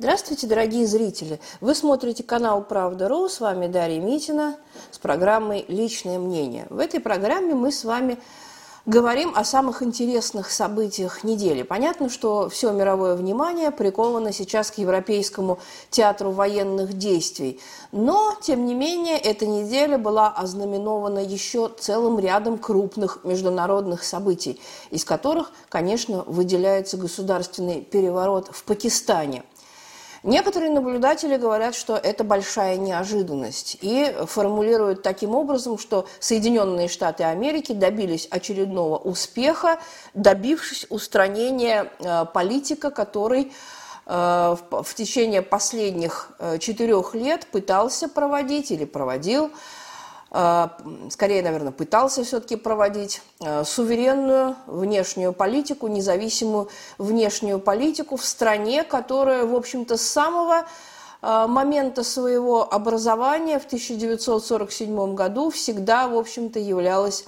Здравствуйте, дорогие зрители! Вы смотрите канал «Правда.ру», с вами Дарья Митина с программой «Личное мнение». В этой программе мы с вами говорим о самых интересных событиях недели. Понятно, что все мировое внимание приковано сейчас к Европейскому театру военных действий. Но, тем не менее, эта неделя была ознаменована еще целым рядом крупных международных событий, из которых, конечно, выделяется государственный переворот в Пакистане – Некоторые наблюдатели говорят, что это большая неожиданность и формулируют таким образом, что Соединенные Штаты Америки добились очередного успеха, добившись устранения э, политика, который э, в течение последних э, четырех лет пытался проводить или проводил скорее, наверное, пытался все-таки проводить а, суверенную внешнюю политику, независимую внешнюю политику в стране, которая, в общем-то, с самого а, момента своего образования в 1947 году всегда, в общем-то, являлась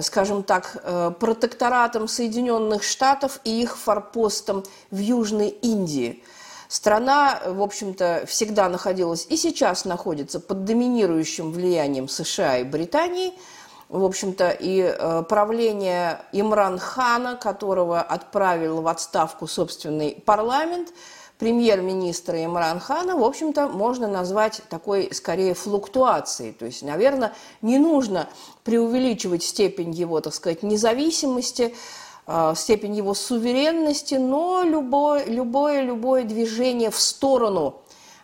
скажем так, протекторатом Соединенных Штатов и их форпостом в Южной Индии – Страна, в общем-то, всегда находилась и сейчас находится под доминирующим влиянием США и Британии. В общем-то, и э, правление Имран Хана, которого отправил в отставку собственный парламент, премьер-министра Имран Хана, в общем-то, можно назвать такой, скорее, флуктуацией. То есть, наверное, не нужно преувеличивать степень его, так сказать, независимости, степень его суверенности, но любое, любое, любое движение в сторону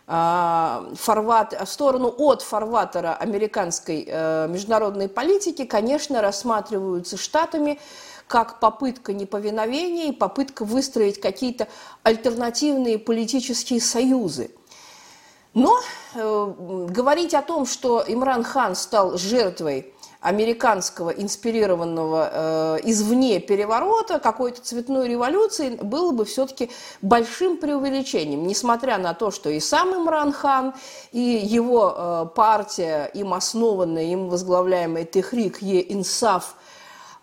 э, фарват, в сторону от фарватера американской э, международной политики, конечно, рассматриваются штатами как попытка неповиновения и попытка выстроить какие-то альтернативные политические союзы. Но э, говорить о том, что Имран Хан стал жертвой американского инспирированного э, извне переворота, какой-то цветной революции, было бы все-таки большим преувеличением, несмотря на то, что и сам Имран Хан, и его э, партия, им основанная, им возглавляемая Техрик Е-Инсаф,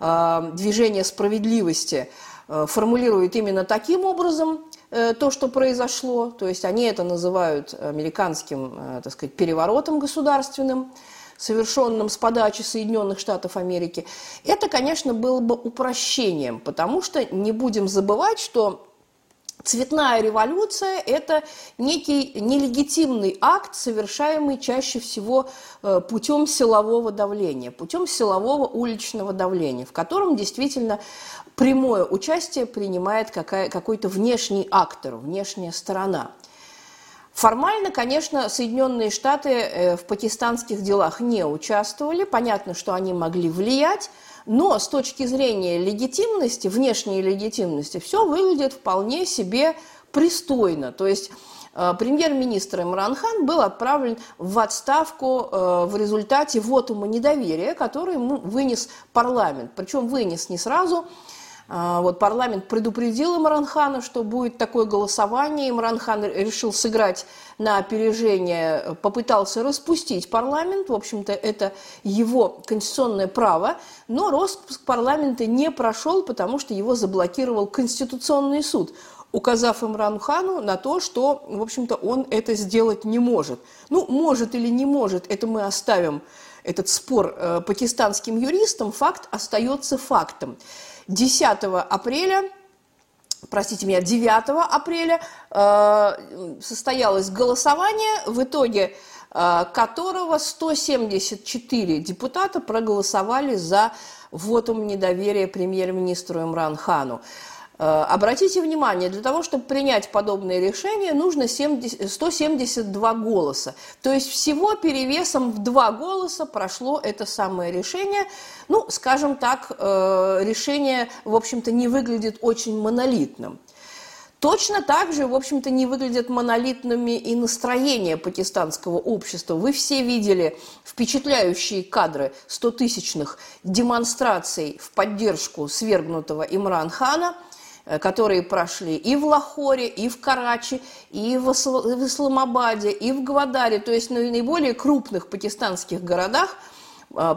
э, движение справедливости, э, формулирует именно таким образом э, то, что произошло, то есть они это называют американским, э, так сказать, переворотом государственным, совершенным с подачи Соединенных Штатов Америки, это, конечно, было бы упрощением, потому что не будем забывать, что Цветная революция – это некий нелегитимный акт, совершаемый чаще всего э, путем силового давления, путем силового уличного давления, в котором действительно прямое участие принимает какой-то внешний актор, внешняя сторона – Формально, конечно, Соединенные Штаты э, в пакистанских делах не участвовали. Понятно, что они могли влиять, но с точки зрения легитимности, внешней легитимности, все выглядит вполне себе пристойно. То есть э, премьер-министр Имран Хан был отправлен в отставку э, в результате вотума недоверия, который ему вынес парламент. Причем вынес не сразу, вот парламент предупредил Имранхана, что будет такое голосование. Имранхан решил сыграть на опережение, попытался распустить парламент. В общем-то, это его конституционное право. Но распуск парламента не прошел, потому что его заблокировал Конституционный суд указав Имрану Хану на то, что, в общем-то, он это сделать не может. Ну, может или не может, это мы оставим, этот спор э, пакистанским юристам, факт остается фактом. 10 апреля простите меня, 9 апреля э, состоялось голосование, в итоге э, которого 174 депутата проголосовали за вотум недоверия премьер-министру Имран Хану. Э, обратите внимание, для того, чтобы принять подобное решение, нужно 70, 172 голоса. То есть всего перевесом в два голоса прошло это самое решение. Ну, скажем так, э, решение, в общем-то, не выглядит очень монолитным. Точно так же, в общем-то, не выглядят монолитными и настроения пакистанского общества. Вы все видели впечатляющие кадры 100-тысячных демонстраций в поддержку свергнутого Имран Хана – которые прошли и в Лахоре, и в Карачи, и в Исламабаде, и в Гвадаре, то есть на наиболее крупных пакистанских городах. э,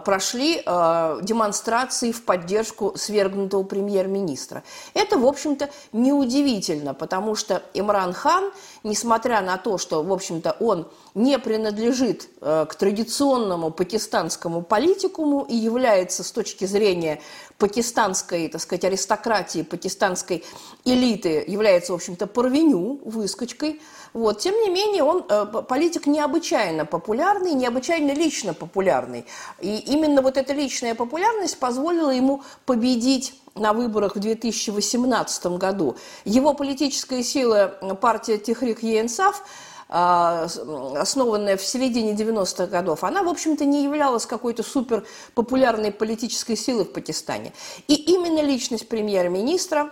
прошли э, демонстрации в поддержку свергнутого премьер-министра. Это, в общем-то, неудивительно, потому что Имран Хан несмотря на то, что, в общем-то, он не принадлежит э, к традиционному пакистанскому политикуму и является с точки зрения пакистанской, так сказать, аристократии, пакистанской элиты, является, в общем-то, порвеню, выскочкой, вот. Тем не менее, он э, политик необычайно популярный, необычайно лично популярный. И именно вот эта личная популярность позволила ему победить на выборах в 2018 году. Его политическая сила, партия Техрик Ейнсав, а, основанная в середине 90-х годов, она, в общем-то, не являлась какой-то супер популярной политической силой в Пакистане. И именно личность премьер-министра,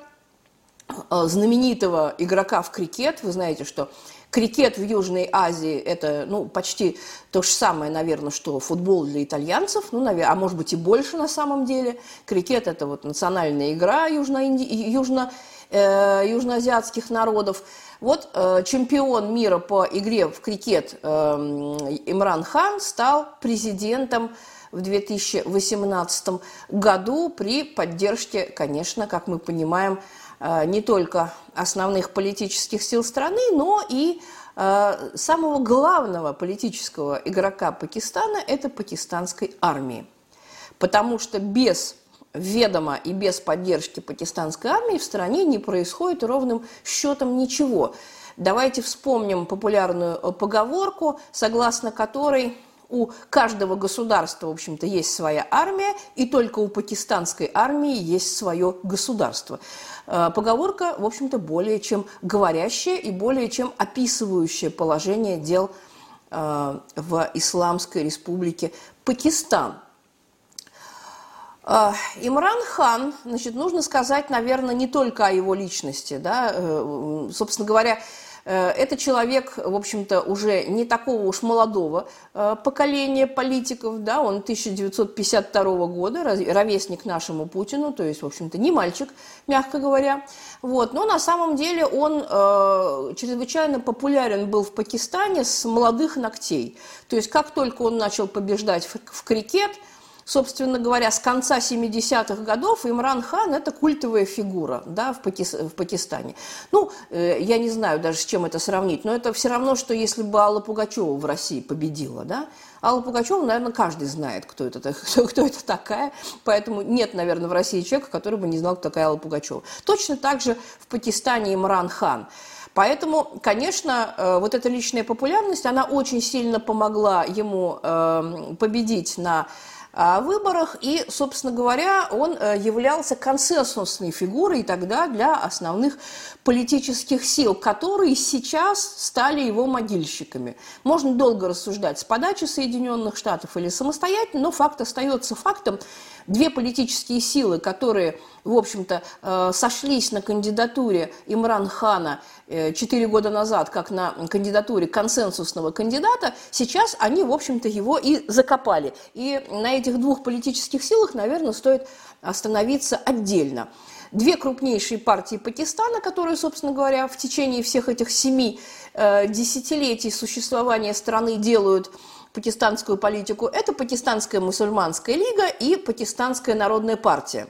знаменитого игрока в крикет, вы знаете, что Крикет в Южной Азии – это ну, почти то же самое, наверное, что футбол для итальянцев, ну, а может быть и больше на самом деле. Крикет – это вот национальная игра южно, южно, э, южноазиатских народов. Вот э, чемпион мира по игре в крикет э, Имран Хан стал президентом в 2018 году при поддержке, конечно, как мы понимаем, Э, не только основных политических сил страны, но и э, самого главного политического игрока Пакистана – это пакистанской армии. Потому что без ведома и без поддержки пакистанской армии в стране не происходит ровным счетом ничего. Давайте вспомним популярную поговорку, согласно которой у каждого государства, в общем-то, есть своя армия, и только у пакистанской армии есть свое государство. Э, поговорка, в общем-то, более чем говорящая и более чем описывающая положение дел э, в Исламской республике Пакистан. Э, Имран Хан, значит, нужно сказать, наверное, не только о его личности. Да? Собственно говоря, это человек, в общем-то, уже не такого уж молодого э, поколения политиков, да, он 1952 года, ровесник нашему Путину, то есть, в общем-то, не мальчик, мягко говоря. Вот. Но на самом деле он э, чрезвычайно популярен был в Пакистане с молодых ногтей. То есть, как только он начал побеждать в, в крикет – собственно говоря, с конца 70-х годов Имран Хан – это культовая фигура да, в, Паки... в Пакистане. Ну, э, я не знаю даже, с чем это сравнить, но это все равно, что если бы Алла Пугачева в России победила, да? Алла Пугачева, наверное, каждый знает, кто это, кто, кто это такая, поэтому нет, наверное, в России человека, который бы не знал, кто такая Алла Пугачева. Точно так же в Пакистане Имран Хан. Поэтому, конечно, э, вот эта личная популярность, она очень сильно помогла ему э, победить на выборах, и, собственно говоря, он э, являлся консенсусной фигурой тогда для основных политических сил, которые сейчас стали его могильщиками. Можно долго рассуждать с подачи Соединенных Штатов или самостоятельно, но факт остается фактом. Две политические силы, которые, в общем-то, э, сошлись на кандидатуре Имран Хана э, четыре года назад, как на кандидатуре консенсусного кандидата, сейчас они, в общем-то, его и закопали. И на этих двух политических силах, наверное, стоит остановиться отдельно две крупнейшие партии Пакистана, которые, собственно говоря, в течение всех этих семи э, десятилетий существования страны делают пакистанскую политику, это Пакистанская мусульманская лига и Пакистанская народная партия.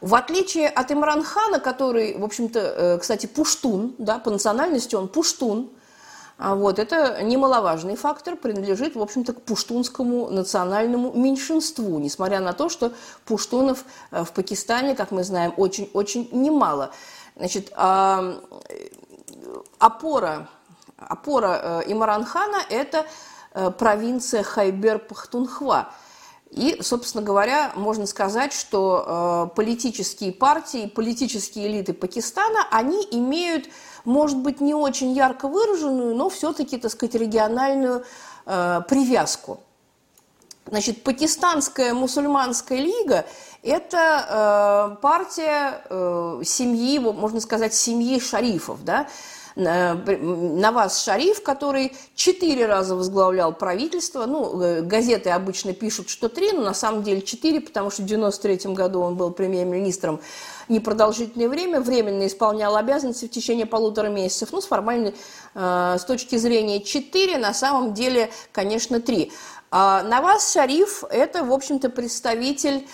В отличие от Имран Хана, который, в общем-то, э, кстати, пуштун, да, по национальности он пуштун, а вот, это немаловажный фактор, принадлежит, в общем-то, к пуштунскому национальному меньшинству, несмотря на то, что пуштунов э, в Пакистане, как мы знаем, очень-очень немало. Значит, а, опора, опора э, Имаран-хана – это э, провинция Хайбер-Пахтунхва. И, собственно говоря, можно сказать, что политические партии, политические элиты Пакистана, они имеют может быть, не очень ярко выраженную, но все-таки, так сказать, региональную э, привязку. Значит, Пакистанская мусульманская лига – это э, партия э, семьи, можно сказать, семьи шарифов, да, Э, Наваз Шариф, который четыре раза возглавлял правительство. Ну, э, газеты обычно пишут, что три, но на самом деле четыре, потому что в 93 году он был премьер-министром непродолжительное время, временно исполнял обязанности в течение полутора месяцев. Ну, с формальной, э, с точки зрения четыре, на самом деле, конечно, три. А Наваз Шариф – это, в общем-то, представитель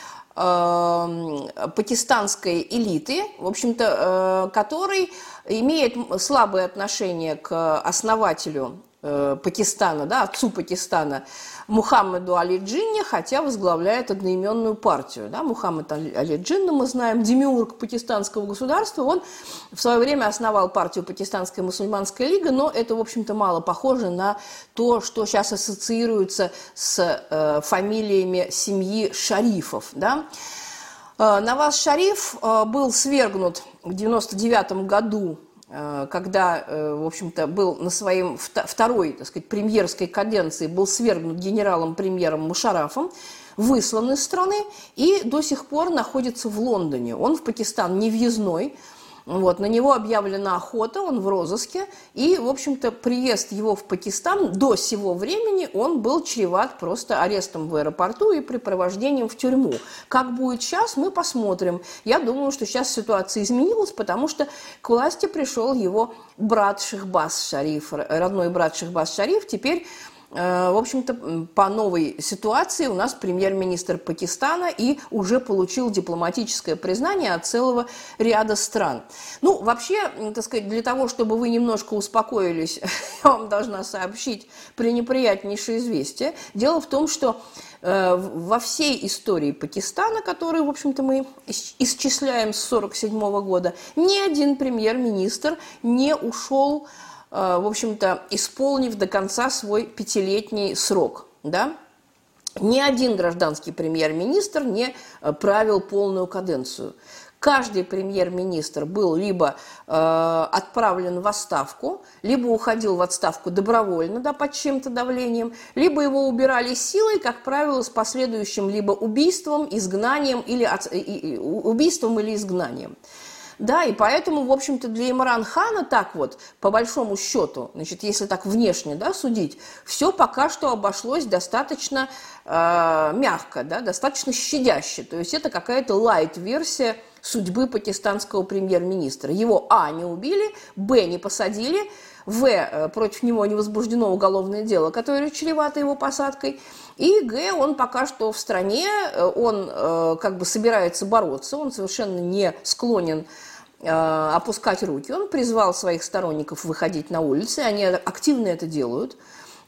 пакистанской элиты, в общем-то, который имеет слабое отношение к основателю э, Пакистана, да, отцу Пакистана, Мухаммеду Али Джинне, хотя возглавляет одноименную партию. Да, Мухаммед Али Джинна, мы знаем, демиург пакистанского государства, он в свое время основал партию Пакистанская мусульманская лига, но это, в общем-то, мало похоже на то, что сейчас ассоциируется с э, фамилиями семьи шарифов. Да. Э, Наваз Шариф э, был свергнут в 1999 году Э, когда, э, в общем-то, был на своем второй, так сказать, премьерской каденции, был свергнут генералом-премьером Мушарафом, выслан из страны и до сих пор находится в Лондоне. Он в Пакистан не въездной, вот, на него объявлена охота, он в розыске, и, в общем-то, приезд его в Пакистан до сего времени, он был чреват просто арестом в аэропорту и припровождением в тюрьму. Как будет сейчас, мы посмотрим. Я думаю, что сейчас ситуация изменилась, потому что к власти пришел его брат Шахбас Шариф, родной брат Шахбас Шариф, теперь в общем-то, по новой ситуации у нас премьер-министр Пакистана и уже получил дипломатическое признание от целого ряда стран. Ну, вообще, так сказать, для того, чтобы вы немножко успокоились, я вам должна сообщить пренеприятнейшее известие. Дело в том, что э, во всей истории Пакистана, которую, в общем-то, мы исчисляем с 1947 года, ни один премьер-министр не ушел Э, в общем-то, исполнив до конца свой пятилетний срок. Да? Ни один гражданский премьер-министр не э, правил полную каденцию. Каждый премьер-министр был либо э, отправлен в отставку, либо уходил в отставку добровольно, да, под чем-то давлением, либо его убирали силой, как правило, с последующим либо убийством, изгнанием или от, и, и, убийством или изгнанием. Да, и поэтому, в общем-то, для Имран Хана так вот, по большому счету, значит, если так внешне да, судить, все пока что обошлось достаточно э, мягко, да, достаточно щадяще. То есть это какая-то лайт-версия судьбы пакистанского премьер-министра. Его, а, не убили, б, не посадили, в, э, против него не возбуждено уголовное дело, которое чревато его посадкой, и Г, он пока что в стране, э, он э, как бы собирается бороться, он совершенно не склонен Э, опускать руки. Он призвал своих сторонников выходить на улицы, они активно это делают.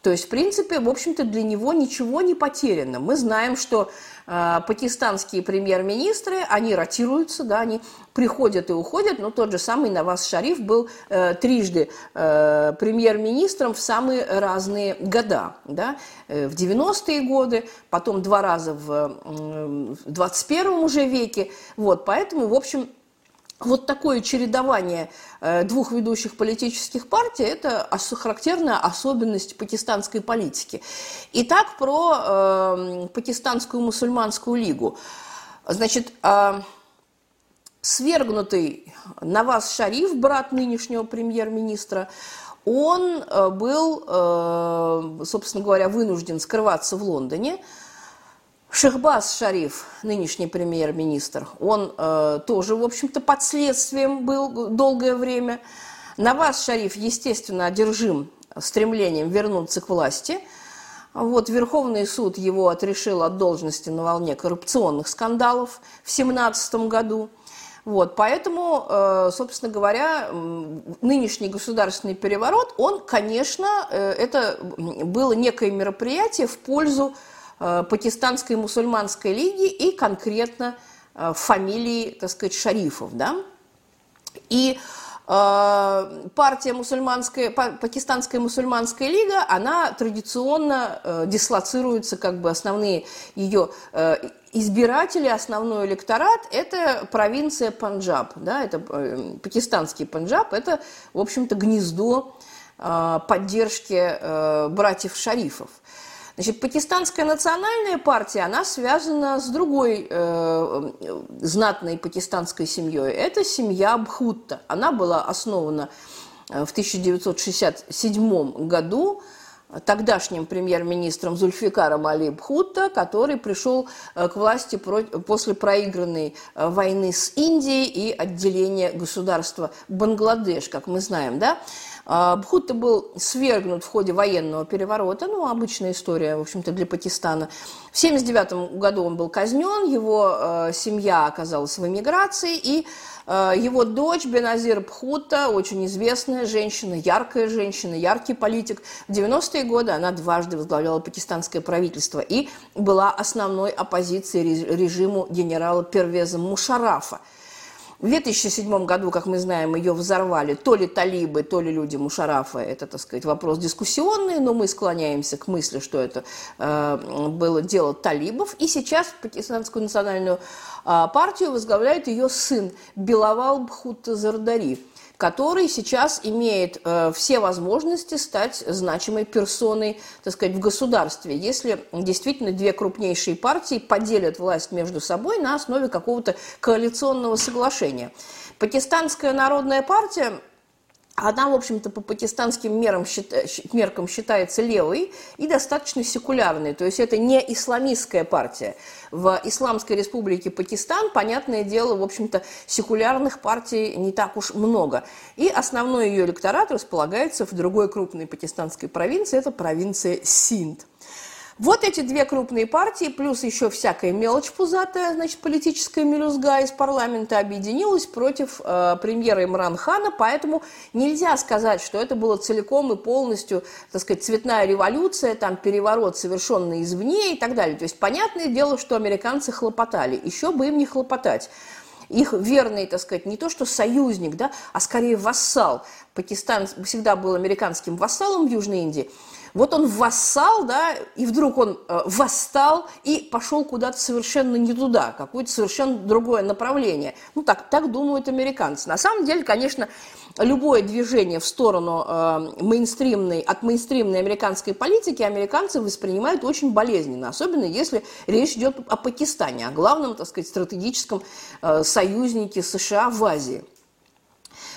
То есть, в принципе, в общем-то, для него ничего не потеряно. Мы знаем, что э, пакистанские премьер-министры, они ротируются, да, они приходят и уходят, но тот же самый Наваз Шариф был э, трижды э, премьер-министром в самые разные года. Да, э, в 90-е годы, потом два раза в, э, в 21 уже веке. Вот, поэтому, в общем, вот такое чередование э, двух ведущих политических партий – это характерная особенность пакистанской политики. Итак, про э, пакистанскую мусульманскую лигу. Значит, э, свергнутый Наваз Шариф, брат нынешнего премьер-министра, он э, был, собственно говоря, вынужден скрываться в Лондоне – Шехбаз Шариф, нынешний премьер-министр, он э, тоже, в общем-то, под следствием был долгое время. Наваз Шариф, естественно, одержим стремлением вернуться к власти. Вот Верховный суд его отрешил от должности на волне коррупционных скандалов в 2017 году. Вот, поэтому, э, собственно говоря, нынешний государственный переворот, он, конечно, э, это было некое мероприятие в пользу пакистанской мусульманской лиги и конкретно э, фамилии, так сказать, шарифов, да. И э, партия мусульманская, пакистанская мусульманская лига, она традиционно дислоцируется, как бы основные ее избиратели, основной электорат – это провинция Панджаб, да, это пакистанский Панджаб, это, в общем-то, гнездо поддержки братьев шарифов. Значит, пакистанская национальная партия, она связана с другой э, знатной пакистанской семьей. Это семья Бхутта. Она была основана э, в 1967 году тогдашним премьер-министром Зульфикаром Али Бхутта, который пришел э, к власти после проигранной э, войны с Индией и отделения государства Бангладеш, как мы знаем. Да? А, Бхутта был свергнут в ходе военного переворота, ну, обычная история, в общем-то, для Пакистана. В 1979 году он был казнен, его э, семья оказалась в эмиграции, и э, его дочь Беназир Бхутта, очень известная женщина, яркая женщина, яркий политик. В 90-е годы она дважды возглавляла пакистанское правительство и была основной оппозицией режиму генерала Первеза Мушарафа. В 2007 году, как мы знаем, ее взорвали то ли талибы, то ли люди Мушарафа. Это, так сказать, вопрос дискуссионный, но мы склоняемся к мысли, что это э, было дело талибов. И сейчас Пакистанскую национальную э, партию возглавляет ее сын Беловал Бхутта Зардари который сейчас имеет э, все возможности стать значимой персоной, так сказать, в государстве, если действительно две крупнейшие партии поделят власть между собой на основе какого-то коалиционного соглашения. Пакистанская народная партия она, в общем-то, по пакистанским мерам, меркам считается левой и достаточно секулярной. То есть это не исламистская партия. В Исламской республике Пакистан, понятное дело, в общем-то, секулярных партий не так уж много. И основной ее электорат располагается в другой крупной пакистанской провинции, это провинция Синд. Вот эти две крупные партии, плюс еще всякая мелочь пузатая, значит, политическая мелюзга из парламента объединилась против э, премьера Имран Хана, поэтому нельзя сказать, что это было целиком и полностью, так сказать, цветная революция, там, переворот, совершенный извне и так далее. То есть, понятное дело, что американцы хлопотали, еще бы им не хлопотать их верный, так сказать, не то что союзник, да, а скорее вассал. Пакистан всегда был американским вассалом в Южной Индии. Вот он вассал, да, и вдруг он э, восстал и пошел куда-то совершенно не туда, какое-то совершенно другое направление. Ну, так, так думают американцы. На самом деле, конечно, любое движение в сторону э, мейнстримной, от мейнстримной американской политики американцы воспринимают очень болезненно, особенно если речь идет о Пакистане, о главном, так сказать, стратегическом э, союзнике США в Азии.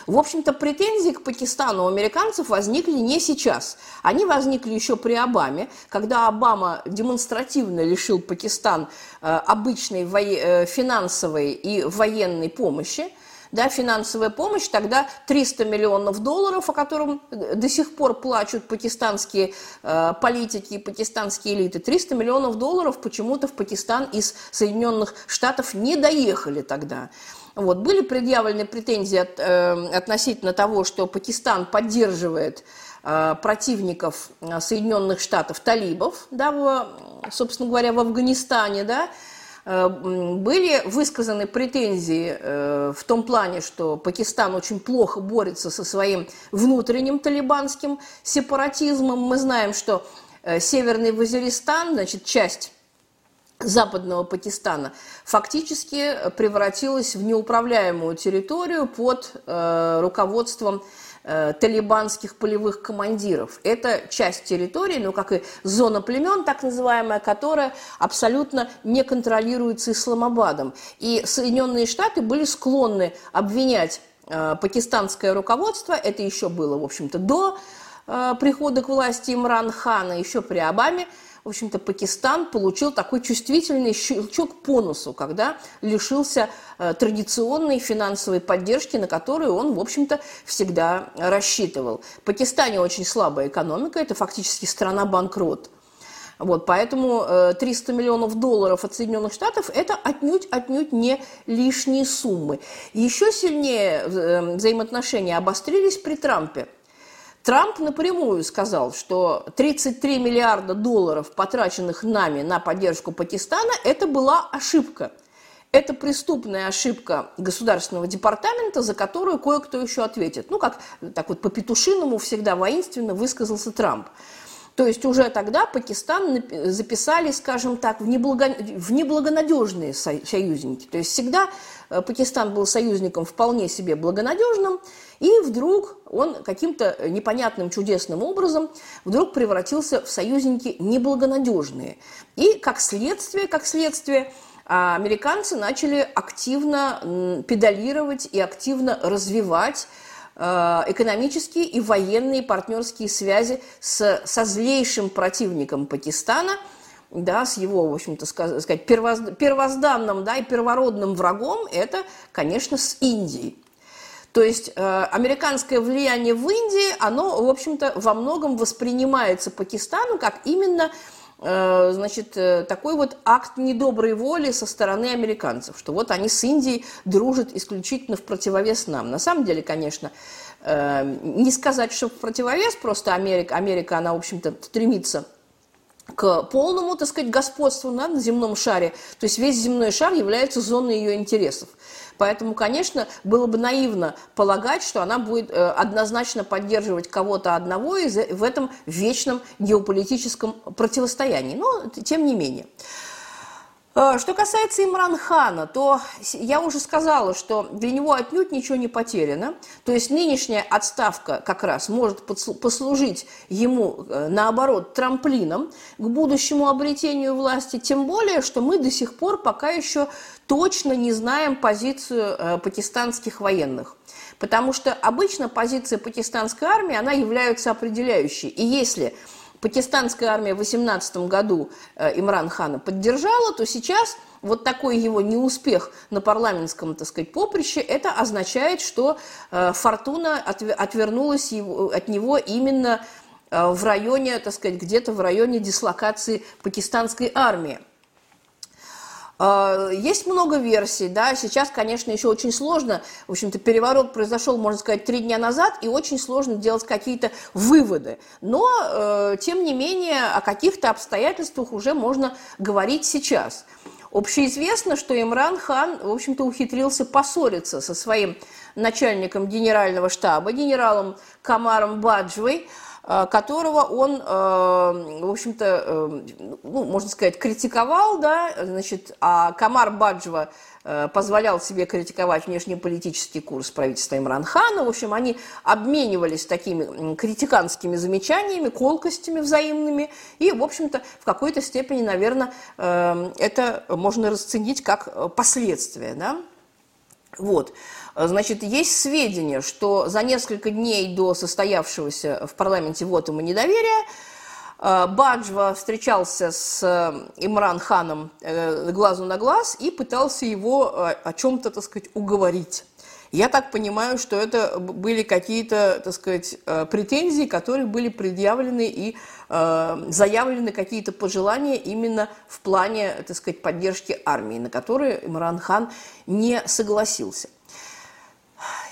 В общем-то, претензии к Пакистану у американцев возникли не сейчас. Они возникли еще при Обаме, когда Обама демонстративно лишил Пакистан э, обычной э, финансовой и военной помощи да, финансовая помощь, тогда 300 миллионов долларов, о котором э, до сих пор плачут пакистанские э, политики и пакистанские элиты, 300 миллионов долларов почему-то в Пакистан из Соединенных Штатов не доехали тогда. Вот. Были предъявлены претензии от, э, относительно того, что Пакистан поддерживает э, противников э, Соединенных Штатов талибов, да, в, собственно говоря, в Афганистане, да, э, были высказаны претензии э, в том плане, что Пакистан очень плохо борется со своим внутренним талибанским сепаратизмом. Мы знаем, что Северный Вазиристан, значит, часть западного Пакистана фактически превратилась в неуправляемую территорию под э, руководством э, талибанских полевых командиров. Это часть территории, ну как и зона племен, так называемая, которая абсолютно не контролируется Исламабадом. И Соединенные Штаты были склонны обвинять э, пакистанское руководство, это еще было, в общем-то, до э, прихода к власти Имран Хана, еще при Обаме, в общем-то, Пакистан получил такой чувствительный щелчок по носу, когда лишился э, традиционной финансовой поддержки, на которую он, в общем-то, всегда рассчитывал. В Пакистане очень слабая экономика, это фактически страна-банкрот. Вот, поэтому 300 э, миллионов долларов от Соединенных Штатов – это отнюдь-отнюдь не лишние суммы. Еще сильнее э, взаимоотношения обострились при Трампе. Трамп напрямую сказал, что 33 миллиарда долларов, потраченных нами на поддержку Пакистана, это была ошибка. Это преступная ошибка Государственного департамента, за которую кое-кто еще ответит. Ну, как так вот по-петушиному всегда воинственно высказался Трамп. То есть уже тогда Пакистан записали, скажем так, в, неблаго... в неблагонадежные союзники. То есть всегда э, Пакистан был союзником вполне себе благонадежным, и вдруг он каким-то непонятным чудесным образом вдруг превратился в союзники неблагонадежные. И как следствие, как следствие, а, американцы начали активно педалировать и активно развивать экономические и военные партнерские связи с, со злейшим противником Пакистана, да, с его, в общем-то, сказать, первозданным да, и первородным врагом, это, конечно, с Индией. То есть э, американское влияние в Индии, оно, в общем-то, во многом воспринимается Пакистаном как именно э, значит, э, такой вот акт недоброй воли со стороны американцев, что вот они с Индией дружат исключительно в противовес нам. На самом деле, конечно, э, не сказать, что в противовес, просто Америка, Америка она, в общем-то, стремится к полному, так сказать, господству на земном шаре. То есть весь земной шар является зоной ее интересов. Поэтому, конечно, было бы наивно полагать, что она будет э, однозначно поддерживать кого-то одного из, в этом вечном геополитическом противостоянии. Но, тем не менее. Э, что касается Имран Хана, то я уже сказала, что для него отнюдь ничего не потеряно. То есть нынешняя отставка как раз может послужить ему, э, наоборот, трамплином к будущему обретению власти. Тем более, что мы до сих пор пока еще точно не знаем позицию э, пакистанских военных. Потому что обычно позиция пакистанской армии, она является определяющей. И если пакистанская армия в 18 году э, Имран Хана поддержала, то сейчас вот такой его неуспех на парламентском, так сказать, поприще, это означает, что э, фортуна отвернулась от него именно э, в районе, так сказать, где-то в районе дислокации пакистанской армии. А, есть много версий, да, сейчас, конечно, еще очень сложно, в общем-то, переворот произошел, можно сказать, три дня назад, и очень сложно делать какие-то выводы. Но, э, тем не менее, о каких-то обстоятельствах уже можно говорить сейчас. Общеизвестно, что Имран Хан, в общем-то, ухитрился поссориться со своим начальником генерального штаба, генералом Камаром Баджвой, которого он, э, в общем-то, э, ну, можно сказать, критиковал, да, значит, а Камар Баджва позволял себе критиковать внешнеполитический курс правительства Имранхана. В общем, они обменивались такими критиканскими замечаниями, колкостями взаимными. И, в общем-то, в какой-то степени, наверное, это можно расценить как последствия. Да? Вот. Значит, есть сведения, что за несколько дней до состоявшегося в парламенте вотума недоверия э, Баджва встречался с э, Имран Ханом э, глазу на глаз и пытался его о чем-то, так сказать, уговорить. Я так понимаю, что это были какие-то, так сказать, претензии, которые были предъявлены и заявлены какие-то пожелания именно в плане, так сказать, поддержки армии, на которые Имран Хан не согласился.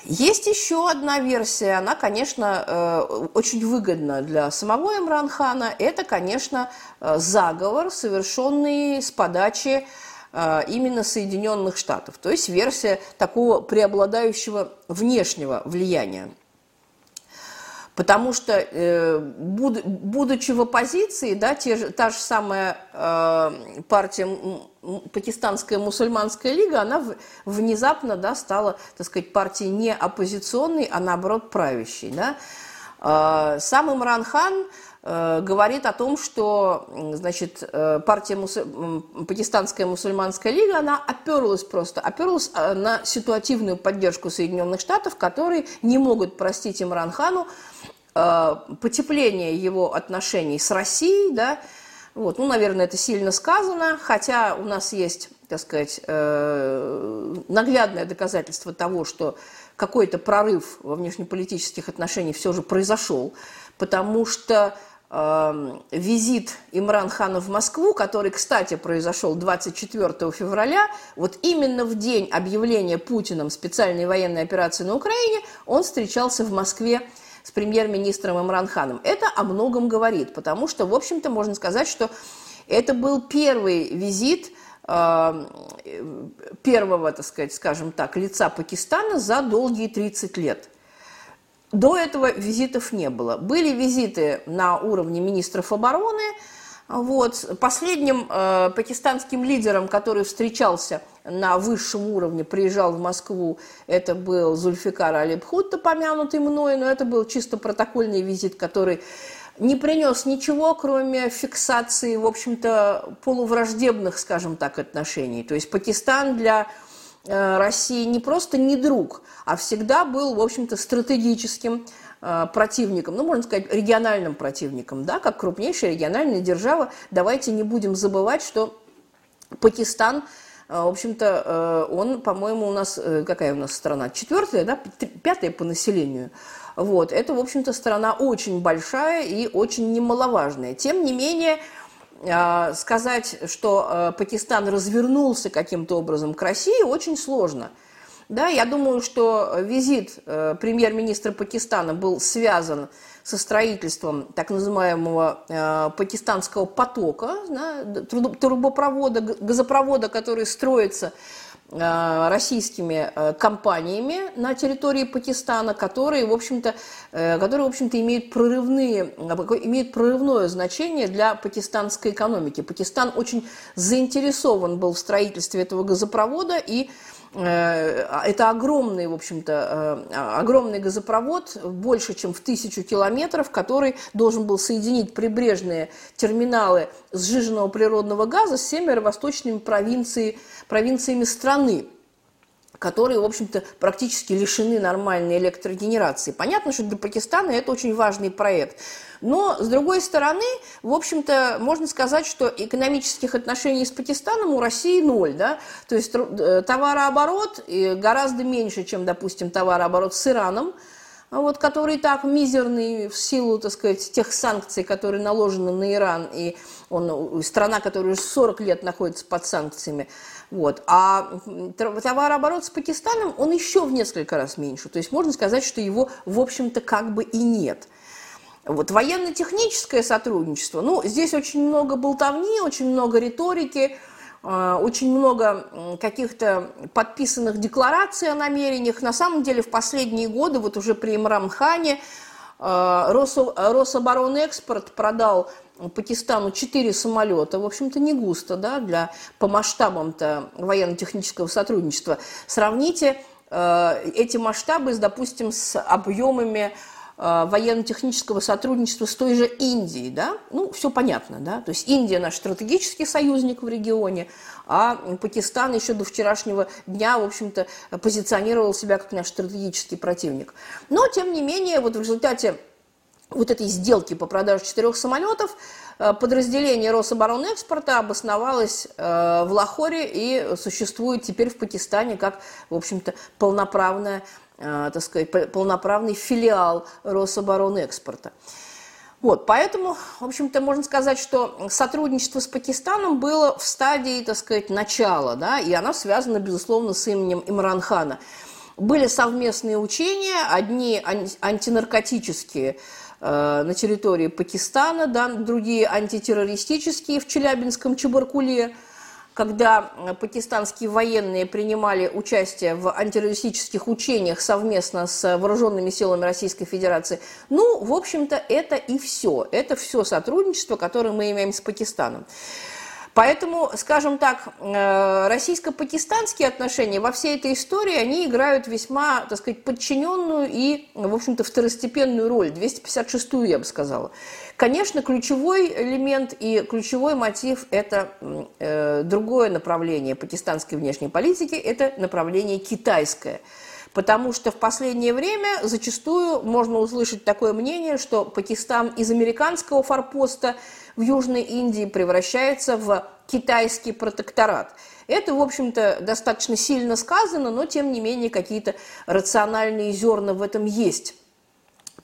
Есть еще одна версия, она, конечно, э, очень выгодна для самого Имранхана. Это, конечно, э, заговор, совершенный с подачи э, именно Соединенных Штатов. То есть версия такого преобладающего внешнего влияния. Потому что, э, будучи в оппозиции, да, те же, та же самая э, партия Пакистанская мусульманская лига, она внезапно да, стала, так сказать, партией не оппозиционной, а наоборот правящей. Да. Э, сам Имран Хан э, говорит о том, что значит, э, партия мусу... Пакистанская мусульманская лига, она оперлась просто, оперлась э, на ситуативную поддержку Соединенных Штатов, которые не могут простить Имран Хану потепление его отношений с Россией, да, вот, ну, наверное, это сильно сказано, хотя у нас есть, так сказать, э, наглядное доказательство того, что какой-то прорыв во внешнеполитических отношениях все же произошел, потому что э, визит Имран Хана в Москву, который, кстати, произошел 24 февраля, вот именно в день объявления Путиным специальной военной операции на Украине, он встречался в Москве с премьер-министром Имранханом. Это о многом говорит, потому что, в общем-то, можно сказать, что это был первый визит э, первого, так сказать, скажем так, лица Пакистана за долгие 30 лет. До этого визитов не было. Были визиты на уровне министров обороны, вот. Последним э, пакистанским лидером, который встречался на высшем уровне, приезжал в Москву, это был Зульфикар Алибхутта, помянутый мной, но это был чисто протокольный визит, который не принес ничего, кроме фиксации, в общем-то, полувраждебных, скажем так, отношений. То есть Пакистан для э, России не просто не друг, а всегда был, в общем-то, стратегическим противником, ну, можно сказать, региональным противником, да, как крупнейшая региональная держава. Давайте не будем забывать, что Пакистан в общем-то, он, по-моему, у нас, какая у нас страна? Четвертая, да? Пятая по населению. Вот. Это, в общем-то, страна очень большая и очень немаловажная. Тем не менее, сказать, что Пакистан развернулся каким-то образом к России, очень сложно – да, я думаю, что визит э, премьер-министра Пакистана был связан со строительством так называемого э, пакистанского потока, да, трубопровода, газопровода, который строится э, российскими э, компаниями на территории Пакистана, которые, в общем-то, э, которые, в общем-то, имеют прорывные, имеют прорывное значение для пакистанской экономики. Пакистан очень заинтересован был в строительстве этого газопровода и Э, это огромный, в общем-то, э, огромный газопровод, больше, чем в тысячу километров, который должен был соединить прибрежные терминалы сжиженного природного газа с северо-восточными провинции, провинциями страны которые, в общем-то, практически лишены нормальной электрогенерации. Понятно, что для Пакистана это очень важный проект. Но, с другой стороны, в общем-то, можно сказать, что экономических отношений с Пакистаном у России ноль. Да? То есть э, товарооборот гораздо меньше, чем, допустим, товарооборот с Ираном, вот, который так мизерный в силу, так сказать, тех санкций, которые наложены на Иран, и он страна, которая уже 40 лет находится под санкциями. Вот. А товарооборот с Пакистаном, он еще в несколько раз меньше. То есть можно сказать, что его, в общем-то, как бы и нет. Вот военно-техническое сотрудничество, ну, здесь очень много болтовни, очень много риторики, а, очень много каких-то подписанных деклараций о намерениях. На самом деле в последние годы, вот уже при Имрам Хане, а, Рособоронэкспорт продал Пакистану 4 самолета, в общем-то, не густо, да, для, по масштабам-то военно-технического сотрудничества. Сравните э, эти масштабы, с, допустим, с объемами э, военно-технического сотрудничества с той же Индией, да, ну, все понятно, да, то есть Индия наш стратегический союзник в регионе, а Пакистан еще до вчерашнего дня, в общем-то, позиционировал себя как наш стратегический противник. Но, тем не менее, вот в результате вот этой сделки по продаже четырех самолетов э, подразделение Рособоронэкспорта обосновалось э, в Лахоре и существует теперь в Пакистане как, в общем-то, полноправная, э, так сказать, полноправный филиал Рособоронэкспорта. Вот, поэтому, в общем-то, можно сказать, что сотрудничество с Пакистаном было в стадии, так сказать, начала, да, и оно связано, безусловно, с именем Имранхана. Были совместные учения, одни антинаркотические, на территории Пакистана, да, другие антитеррористические в Челябинском Чебаркуле, когда пакистанские военные принимали участие в антитеррористических учениях совместно с вооруженными силами Российской Федерации. Ну, в общем-то, это и все. Это все сотрудничество, которое мы имеем с Пакистаном. Поэтому, скажем так, э, российско-пакистанские отношения во всей этой истории, они играют весьма, так сказать, подчиненную и, в общем-то, второстепенную роль, 256-ю, я бы сказала. Конечно, ключевой элемент и ключевой мотив – это э, другое направление пакистанской внешней политики, это направление китайское – Потому что в последнее время зачастую можно услышать такое мнение, что Пакистан из американского форпоста в Южной Индии превращается в китайский протекторат. Это, в общем-то, достаточно сильно сказано, но, тем не менее, какие-то рациональные зерна в этом есть.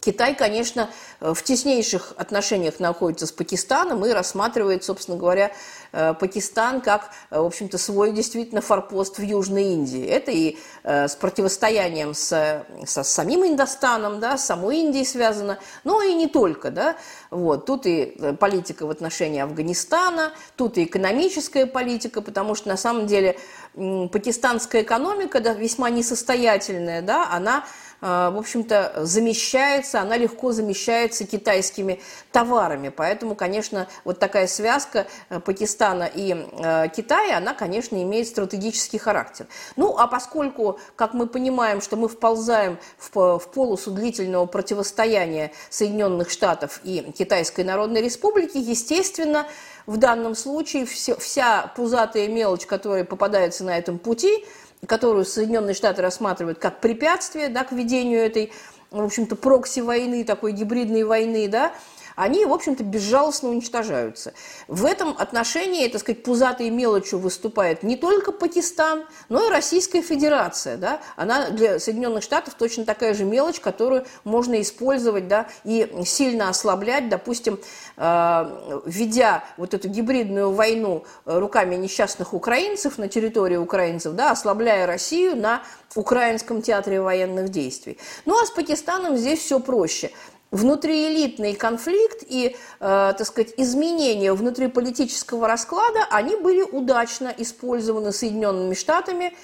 Китай, конечно, в теснейших отношениях находится с Пакистаном и рассматривает, собственно говоря, э, Пакистан как, э, в общем-то, свой действительно форпост в Южной Индии. Это и э, с противостоянием с, со самим Индостаном, да, с самой Индией связано, но и не только. Да. Вот. Тут и политика в отношении Афганистана, тут и экономическая политика, потому что на самом деле пакистанская экономика да, весьма несостоятельная, да, она в общем-то, замещается, она легко замещается китайскими товарами. Поэтому, конечно, вот такая связка э, Пакистана и э, Китая, она, конечно, имеет стратегический характер. Ну, а поскольку, как мы понимаем, что мы вползаем в, в полосу длительного противостояния Соединенных Штатов и Китайской Народной Республики, естественно, в данном случае все, вся пузатая мелочь, которая попадается на этом пути, которую Соединенные Штаты рассматривают как препятствие да, к ведению этой, в общем-то, прокси-войны, такой гибридной войны, да, они, в общем-то, безжалостно уничтожаются. В этом отношении, так сказать, пузатой мелочью выступает не только Пакистан, но и Российская Федерация. Да? Она для Соединенных Штатов точно такая же мелочь, которую можно использовать да, и сильно ослаблять, допустим, э, ведя вот эту гибридную войну руками несчастных украинцев на территории украинцев, да, ослабляя Россию на Украинском театре военных действий. Ну а с Пакистаном здесь все проще внутриэлитный конфликт и, э, так сказать, изменения внутриполитического расклада, они были удачно использованы Соединенными Штатами,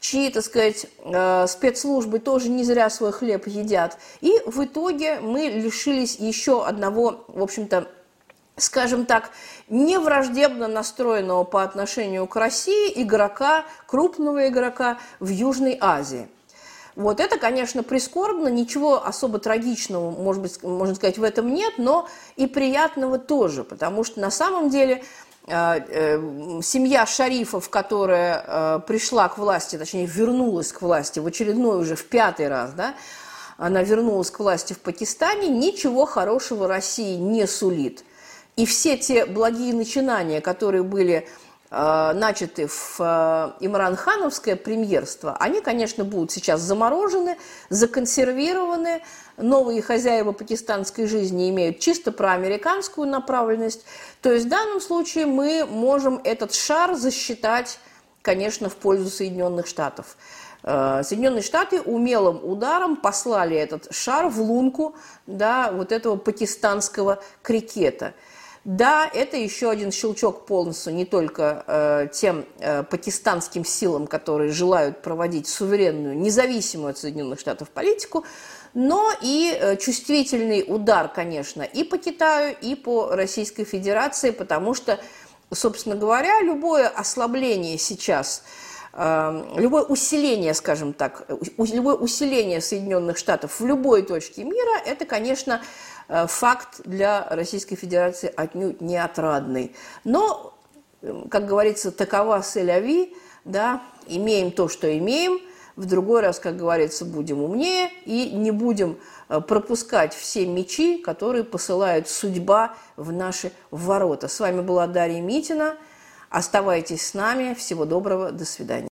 чьи, так сказать, э, спецслужбы тоже не зря свой хлеб едят. И в итоге мы лишились еще одного, в общем-то, скажем так, не враждебно настроенного по отношению к России игрока, крупного игрока в Южной Азии. Вот это, конечно, прискорбно, ничего особо трагичного, может быть, можно сказать, в этом нет, но и приятного тоже, потому что на самом деле э, э, семья шарифов, которая э, пришла к власти, точнее, вернулась к власти в очередной уже в пятый раз, да, она вернулась к власти в Пакистане, ничего хорошего России не сулит. И все те благие начинания, которые были начаты в э, Имранхановское премьерство, они, конечно, будут сейчас заморожены, законсервированы. Новые хозяева пакистанской жизни имеют чисто проамериканскую направленность. То есть в данном случае мы можем этот шар засчитать, конечно, в пользу Соединенных Штатов. Э, Соединенные Штаты умелым ударом послали этот шар в лунку да, вот этого пакистанского крикета – да, это еще один щелчок по носу не только э, тем э, пакистанским силам, которые желают проводить суверенную, независимую от Соединенных Штатов политику, но и э, чувствительный удар, конечно, и по Китаю, и по Российской Федерации, потому что, собственно говоря, любое ослабление сейчас э, любое усиление, скажем так, любое усиление Соединенных Штатов в любой точке мира, это, конечно, Э, факт для Российской Федерации отнюдь не отрадный. Но, эм, как говорится, такова селяви, да, имеем то, что имеем, в другой раз, как говорится, будем умнее и не будем э, пропускать все мечи, которые посылает судьба в наши ворота. С вами была Дарья Митина. Оставайтесь с нами. Всего доброго. До свидания.